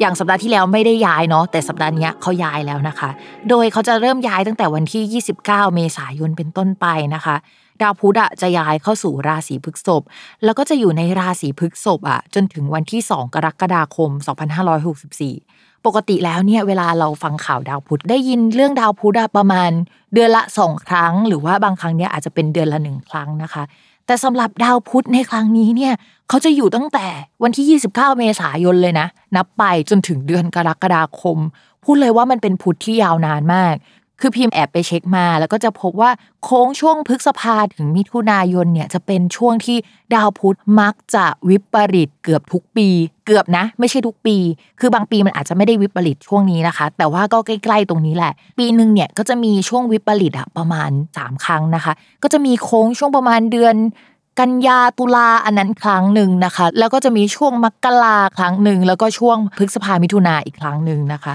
อย่างสัปดาห์ที่แล้วไม่ได้ย้ายเนาะแต่สัปดาห์นี้เขาย้ายแล้วนะคะ โดยเขาจะเริ่มย้ายตั้งแต่วันที่ 29 เมษายนเป็นต้นไปนะคะ ดาวพุธอะจะย้ายเข้าสู่ราศีพฤษภแล้วก็จะอยู่ในราศีพฤษภอะจนถึงวันที่ 2 กรกฎาคม 2564 ปกติแล้วเนี่ยเวลาเราฟังข่าวดาวพุธได้ยินเรื่องดาวพุธประมาณเดือนละสองครั้ง หรือว่าบางครั้งเนี่ยอาจจะเป็นเดือนละหนึ่งครั้งนะคะ แต่สำหรับดาวพุธในครั้งนี้เนี่ยเขาจะอยู่ตั้งแต่วันที่ 29 เมษายนเลยนะ นับไปจนถึงเดือนกรกฎาคม พูดเลยว่ามันเป็นพุธที่ยาวนานมาก คือพิมพ์แอบไปเช็คมา แล้วก็จะพบว่าโค้งช่วงพฤษภาถึงมิถุนายนเนี่ยจะเป็นช่วงที่ดาวพุธมักจะวิปริตเกือบทุกปี เกือบนะ ไม่ใช่ทุกปี คือบางปีมันอาจจะไม่ได้วิปริตช่วงนี้นะคะ แต่ว่าก็ใกล้ๆตรงนี้แหละ ปีหนึ่งเนี่ยก็จะมีช่วงวิปริตอะประมาณ 3 ครั้งนะคะ ก็จะมีโค้งช่วงประมาณเดือนกันยาตุลาอันนั้นครั้งหนึ่งนะคะ แล้วก็จะมีช่วงมกราครั้งหนึ่งแล้วก็ช่วงพฤษภามิถุนาอีกครั้งหนึ่งนะคะ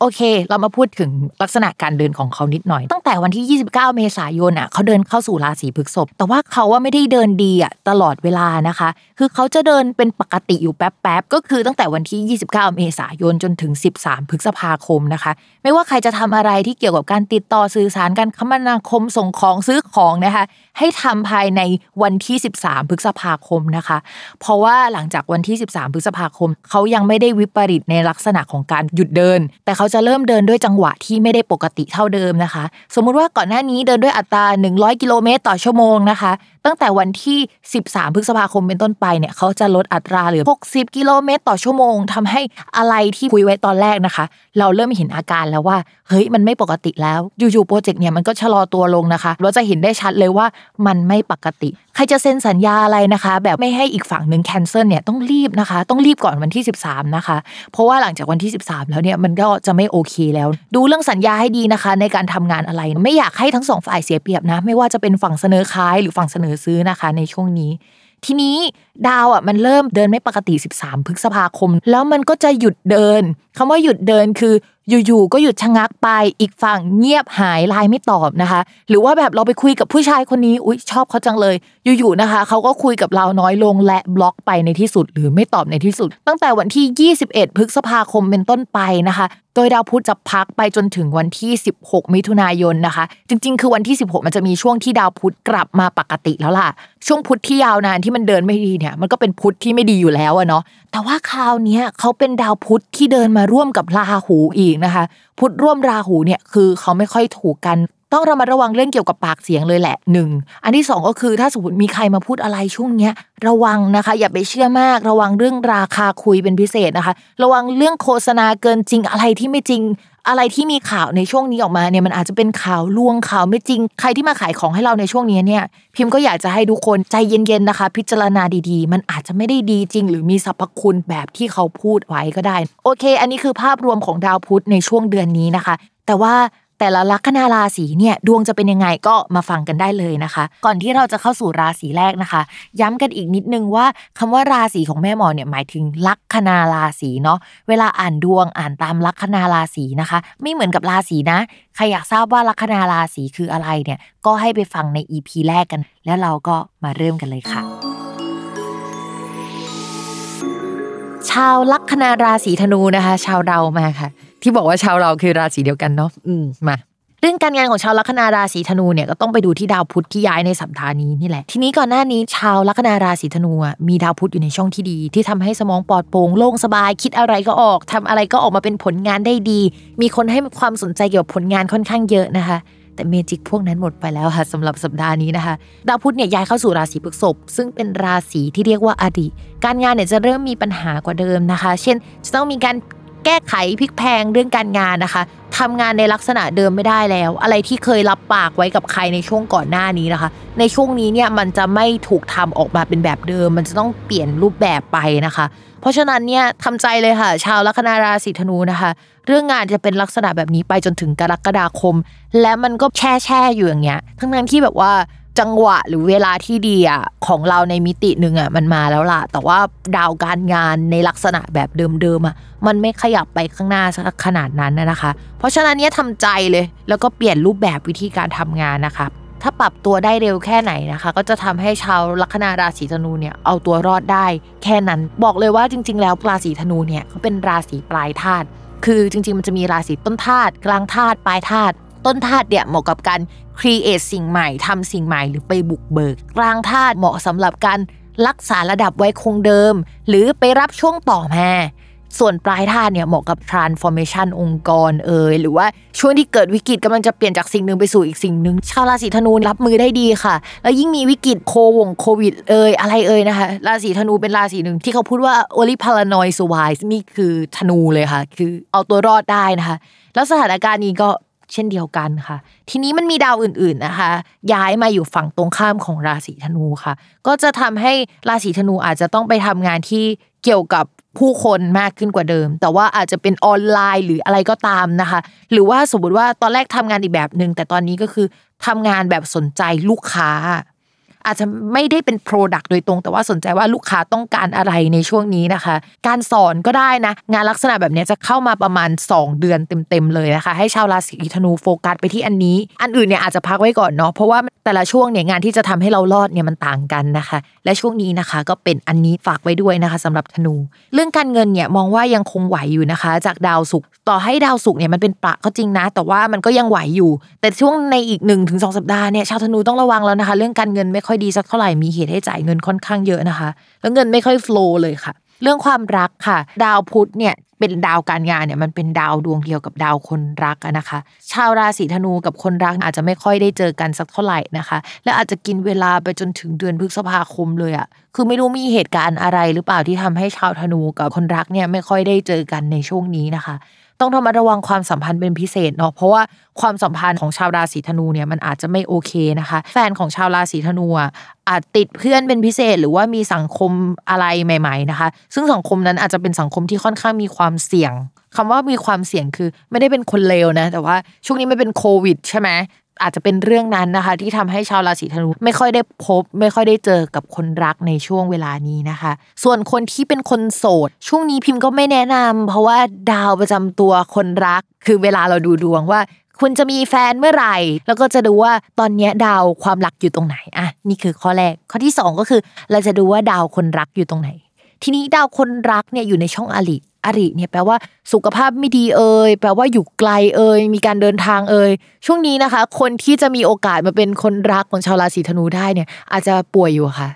โอเค เรามาพูดถึงลักษณะการเดินของเขานิดหน่อย ตั้งแต่วันที่ 29 เมษายนอะเขาเดินเข้าสู่ราศีพฤษภแต่ว่าเขาว่าไม่ได้เดินดีอะตลอดเวลานะคะ คือเขาจะเดินเป็นปกติอยู่แป๊บๆก็คือตั้งแต่วันที่ 29 เมษายนจนถึง 13 พฤษภาคมนะคะ ไม่ว่าใครจะทำอะไรที่เกี่ยวกับการติดต่อสื่อสารการคมนาคมส่งของซื้อของนะคะให้ทำภายในวันที่ 13 พฤษภาคมนะคะ เพราะว่าหลังจากวันที่ 13 พฤษภาคม เขายังไม่ได้วิปริตในลักษณะของการหยุดเดิน แต่เขาาจะเริ่มเดินด้วยจังหวะที่ไม่ได้ปกติเท่าเดิมนะคะ สมมุติว่าก่อนหน้านี้เดินด้วยอัตรา 100 กิโลเมตรต่อชั่วโมงนะคะ ตั้งแต่วันที่ 13 พฤษภาคมเป็นต้นไปเนี่ยเขาจะลดอัตราเหลือ 60 กิโลเมตรต่อชั่วโมงทำให้อะไรที่คุยไว้ตอนแรกนะคะ เราเริ่มเห็นอาการแล้วว่า เฮ้ยมันไม่ปกติแล้ว อยู่ๆโปรเจกต์เนี่ยมันก็ชะลอตัวลงนะคะ เราจะเห็นได้ชัดเลยว่ามันไม่ปกติ ใครจะเซ็นสัญญาอะไรนะคะ แบบไม่ให้อีกฝั่งหนึ่ง cancel เนี่ยต้องรีบนะคะ ต้องรีบก่อนวันที่ 13 นะคะ เพราะว่าหลังจากวันที่ 13 แล้วเนี่ยมันก็จะไม่โอเคแล้ว ดูเรื่องสัญญาให้ดีนะคะ ในการทำงานอะไร ไม่อยากให้ทั้งสองฝ่ายเสียเปรียบนะ ไม่ว่าจะเป็นฝั่งเสนอขายหรือฝั่งเสนอซื้อนะคะ ในช่วงนี้ ทีนี้ดาวอะมันเริ่มเดินไม่ปกติ 13 พฤษภาคม แล้วมันก็จะหยุดเดินคำว่าหยุดเดินคือ อยู่ๆก็หยุดชะงักไปอีกฝั่งเงียบหายไลน์ไม่ตอบนะคะ หรือว่าแบบเราไปคุยกับผู้ชายคนนี้อุ้ยชอบเขาจังเลย อยู่ๆนะคะเขาก็คุยกับเราน้อยลงและบล็อกไปในที่สุด หรือไม่ตอบในที่สุด ตั้งแต่วันที่ 21 พฤษภาคมเป็นต้นไปนะคะ โดยดาวพุธจะพักไปจนถึงวันที่ 16 มิถุนายนนะคะ จริง ๆ คือวันที่ 16 มันจะมีช่วงที่ดาวพุธกลับมาปกติแล้วล่ะ ช่วงพุธที่ยาวนานที่มันเดินไม่ดีเนี่ยมันก็เป็นพุธที่ไม่ดีอยู่แล้วอะเนาะ แต่ว่าคราวนี้เขาเป็นดาวพุธที่เดินมาร่วมกับราหูอีกนะคะ พุธร่วมราหูเนี่ยคือเขาไม่ค่อยถูกกัน ต้องระมัดระวังเรื่องเกี่ยวกับปากเสียงเลยแหละหนึ่งอันที่สองก็คือถ้าสมมติมีใครมาพูดอะไรช่วงเนี้ยระวังนะคะ อย่าไปเชื่อมาก ระวังเรื่องราคาคุยเป็นพิเศษนะคะ ระวังเรื่องโฆษณาเกินจริงอะไรที่ไม่จริงอะไรที่มีข่าวในช่วงนี้ออกมาเนี่ยมันอาจจะเป็นข่าวลวงข่าวไม่จริง ใครที่มาขายของให้เราในช่วงนี้เนี่ย พิมพ์ก็อยากจะให้ทุกคนใจเย็นๆนะคะ พิจารณาดีๆ มันอาจจะไม่ได้ดีจริง หรือมีสรรพคุณแบบที่เขาพูดไว้ก็ได้ โอเค อันนี้คือภาพรวมของดาวพุธในช่วงเดือนนี้นะคะ แต่ว่า แต่ละลัคนาราศีเนี่ยดวงจะเป็นยังไงก็มาฟังกันได้เลยนะคะ ก่อนที่เราจะเข้าสู่ราศีแรกนะคะ ย้ำกันอีกนิดนึงว่าคำว่าราศีของแม่หมอเนี่ยหมายถึงลัคนาราศีเนาะเวลาอ่านดวงอ่านตามลัคนาราศีนะคะ ไม่เหมือนกับราศีนะใครอยากทราบว่าลัคนาราศีคืออะไรเนี่ยก็ให้ไปฟังใน EP แรกกัน แล้วเราก็มาเริ่มกันเลยค่ะชาวลัคนาราศีธนูนะคะ ชาวเรามาค่ะ ที่บอกว่าชาวเราคือราศีเดียวกันเนาะอืมมาเรื่องการงานของชาวลัคนาราศีธนูเนี่ยก็ต้องไปดูที่ดาวพุธที่ย้ายในสัปดาห์นี้นี่แหละ ทีนี้ก่อนหน้านี้ชาวลัคนาราศีธนูอะมีดาวพุธอยู่ในช่องที่ดี ที่ทำให้สมองปลอดโปร่งโล่งสบาย คิดอะไรก็ออกทำอะไรก็ออกมาเป็นผลงานได้ดี มีคนให้ความสนใจเกี่ยวกับผลงานค่อนข้างเยอะนะคะแต่เมจิกพวกนั้นหมดไปแล้วค่ะสำหรับสัปดาห์นี้นะคะ ดาวพุธเนี่ยย้ายเข้าสู่ราศีพฤษภซึ่งเป็นราศีที่เรียกว่าอดีตการงานเนี่ยจะเริ่มมีปัญหากว่าเดิมนะคะ เช่น จะต้องมีการ แก้ไขพลิกแพลงเรื่องการงานนะคะทำงานในลักษณะเดิมไม่ได้แล้ว อะไรที่เคยรับปากไว้กับใครในช่วงก่อนหน้านี้นะคะ ในช่วงนี้เนี่ยมันจะไม่ถูกทำออกมาเป็นแบบเดิม มันจะต้องเปลี่ยนรูปแบบไปนะคะ เพราะฉะนั้นเนี่ยทำใจเลยค่ะ ชาวลัคนาราศีธนูนะคะ เรื่องงานจะเป็นลักษณะแบบนี้ไปจนถึงกรกฎาคม และมันก็แช่แช่อยู่อย่างเงี้ย ทั้งนั้นที่แบบว่า จังหวะหรือเวลาที่ดีอะของเราในมิติหนึ่งอะมันมาแล้วล่ะ แต่ว่าดาวการงานในลักษณะแบบเดิมๆอะมันไม่ขยับไปข้างหน้าสักขนาดนั้นนะคะ เพราะฉะนั้นเนี่ยทำใจเลย แล้วก็เปลี่ยนรูปแบบวิธีการทำงานนะคะถ้าปรับตัวได้เร็วแค่ไหนนะคะ ก็จะทำให้ชาวลัคนาราศีธนูเนี่ยเอาตัวรอดได้แค่นั้นบอกเลยว่าจริง ๆ แล้วราศีธนูเนี่ยเขาเป็นราศีปลายธาตุคือจริงๆมันจะมีราศีต้นธาตุกลางธาตุปลายธาตุ ต้นธาตุเนี่ยเหมาะกับการครีเอทสิ่งใหม่ทำสิ่งใหม่หรือไปบุกเบิก กลางธาตุเหมาะสำหรับการรักษาระดับไว้คงเดิม หรือไปรับช่วงต่อมาส่วนปลายธาตุเนี่ยเหมาะกับ transformation องค์กรเอ่ยหรือว่าช่วงที่เกิดวิกฤตกำลังจะเปลี่ยนจากสิ่งหนึ่งไปสู่อีกสิ่งหนึ่งชาวราศีธนูรับมือได้ดีค่ะ แล้วยิ่งมีวิกฤตโควงโควิดเอ่ยอะไรเอ่ยนะคะ ราศีธนูเป็นราศีหนึ่งที่เขาพูดว่า only paranoid survives นี่คือธนูเลยค่ะ คือเอาตัวรอดได้นะคะ แล้วสถานการณ์นี้ก็ เช่นเดียวกันค่ะ ทีนี้มันมีดาวอื่น ๆนะคะ ย้ายมาอยู่ฝั่งตรงข้ามของราศีธนูค่ะ ก็จะทำให้ราศีธนูอาจจะต้องไปทำงานที่เกี่ยวกับผู้คนมากขึ้นกว่าเดิม แต่ว่าอาจจะเป็นออนไลน์หรืออะไรก็ตามนะคะ หรือว่าสมมติว่าตอนแรกทำงานอีกแบบหนึ่งแต่ตอนนี้ก็คือทำงานแบบสนใจลูกค้า อาจจะไม่ได้เป็น Product โดยตรง แต่ว่าสนใจว่าลูกค้าต้องการอะไรในช่วงนี้นะคะ การสอนก็ได้นะ งานลักษณะแบบนี้จะเข้ามาประมาณ 2 เดือนเต็มๆเลยนะคะ ให้ชาวราศีธนูโฟกัสไปที่อันนี้ อันอื่นเนี่ยอาจจะพักไว้ก่อนเนาะเพราะว่าแต่ละช่วงเนี่ยงานที่จะทำให้เรารอดเนี่ยมันต่างกันนะคะ และช่วงนี้นะคะก็เป็นอันนี้ฝากไว้ด้วยนะคะสำหรับธนู เรื่องการเงินเนี่ยมองว่ายังคงไหวอยู่นะคะ จากดาวศุกร์ต่อให้ดาวศุกร์เนี่ยมันเป็นประก็จริงนะ แต่ว่ามันก็ยังไหวอยู่ แต่ช่วงในอีก1นถึงสสัปดาห์เนี่ยชาวธนูต้องระวังแล้วนะคะ เรื่องการเงินไม่ค่อยดีสักเท่าไหร่มีเหตุให้จ่ายเงินค่อนข้างเยอะนะคะ แล้วเงินไม่ค่อยฟลอเลยค่ะ เรื่องความรักค่ะ ดาวพุธเนี่ยเป็นดาวการงานเนี่ยมันเป็นดาวดวงเดียวกับดาวคนรักนะคะ ชาวราศีธนูกับคนรักอาจจะไม่ค่อยได้เจอกันสักเท่าไหร่นะคะ และอาจจะกินเวลาไปจนถึงเดือนพฤษภาคมเลยอะ่ะคือไม่รู้มีเหตุการณ์อะไรหรือเปล่าที่ทำให้ชาวธนูกับคนรักเนี่ยไม่ค่อยได้เจอกันในช่วงนี้นะคะ ต้องระมัดระวังความสัมพันธ์เป็นพิเศษเนาะเพราะว่าความสัมพันธ์ของชาวราศีธนูเนี่ยมันอาจจะไม่โอเคนะคะ แฟนของชาวราศีธนูอะอาจติดเพื่อนเป็นพิเศษ หรือว่ามีสังคมอะไรใหม่ ๆนะคะ ซึ่งสังคมนั้นอาจจะเป็นสังคมที่ค่อนข้างมีความเสี่ยงคำว่ามีความเสี่ยงคือไม่ได้เป็นคนเลวนะ แต่ว่าช่วงนี้ไม่เป็นโควิดใช่ไหม อาจจะเป็นเรื่องนั้นนะคะ ที่ทำให้ชาวราศีธนูไม่ค่อยได้พบ ไม่ค่อยได้เจอกับคนรักในช่วงเวลานี้นะคะ ส่วนคนที่เป็นคนโสด ช่วงนี้พิมพ์ก็ไม่แนะนำเพราะว่าดาวประจำตัวคนรัก คือเวลาเราดูดวงว่า คุณจะมีแฟนเมื่อไหร่ แล้วก็จะดูว่าตอนนี้ดาวความรักอยู่ตรงไหนอะนี่คือข้อแรกข้อที่ 2 ก็คือ เราจะดูว่าดาวคนรักอยู่ตรงไหน ทีนี้ดาวคนรักเนี่ยอยู่ในช่องอริ อริเนี่ยแปลว่าสุขภาพไม่ดีเอ่ยแปลว่าอยู่ไกลเอ่ยมีการเดินทางเอ่ยช่วงนี้นะคะ คนที่จะมีโอกาสมาเป็นคนรักของชาวราศีธนูได้เนี่ย อาจจะป่วยอยู่ค่ะ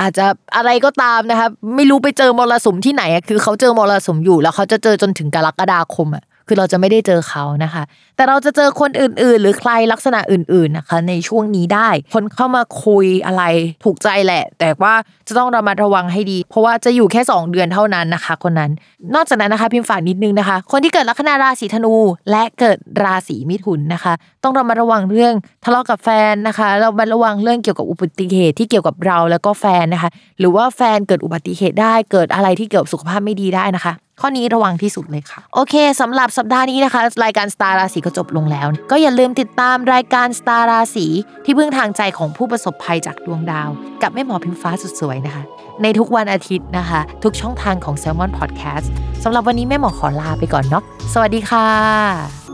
อาจจะอะไรก็ตามนะคะ ไม่รู้ไปเจอมรสุมที่ไหนคือเขาเจอมรสุมอยู่แล้วเขาจะเจอจนถึงกรกฎาคมอะ คือเราจะไม่ได้เจอเขานะคะ แต่เราจะเจอคนอื่น ๆ หรือใครลักษณะอื่น ๆนะคะ ในช่วงนี้ได้ คนเข้ามาคุยอะไรถูกใจแหละ แต่ว่าจะต้องระมัดระวังให้ดี เพราะว่าจะอยู่แค่ 2 เดือนเท่านั้นนะคะ คนนั้น นอกจากนั้นนะคะพิมพ์ฝากนิดนึงนะคะ คนที่เกิดลัคนาราศีธนูและเกิดราศีมิถุนนะคะ ต้องระมัดระวังเรื่องทะเลาะกับแฟนนะคะเรามาระวังเรื่องเกี่ยวกับอุบัติเหตุที่เกี่ยวกับเราแล้วก็แฟนนะคะ หรือว่าแฟนเกิดอุบัติเหตุได้เกิดอะไรที่เกี่ยวกับสุขภาพไม่ดีได้นะคะ ข้อนี้ระวังที่สุดเลยค่ะ โอเคสำหรับสัปดาห์นี้นะคะ รายการสตาร์ราศีก็จบลงแล้ว ก็อย่าลืมติดตามรายการสตาร์ราศีที่พึ่งทางใจของผู้ประสบภัยจากดวงดาว กับแม่หมอพิมฟ้าสุดสวยนะคะ ในทุกวันอาทิตย์นะคะ ทุกช่องทางของ s ซ l m o n Podcast สำหรับวันนี้แม่หมอขอลาไปก่อนเนาะสวัสดีค่ะ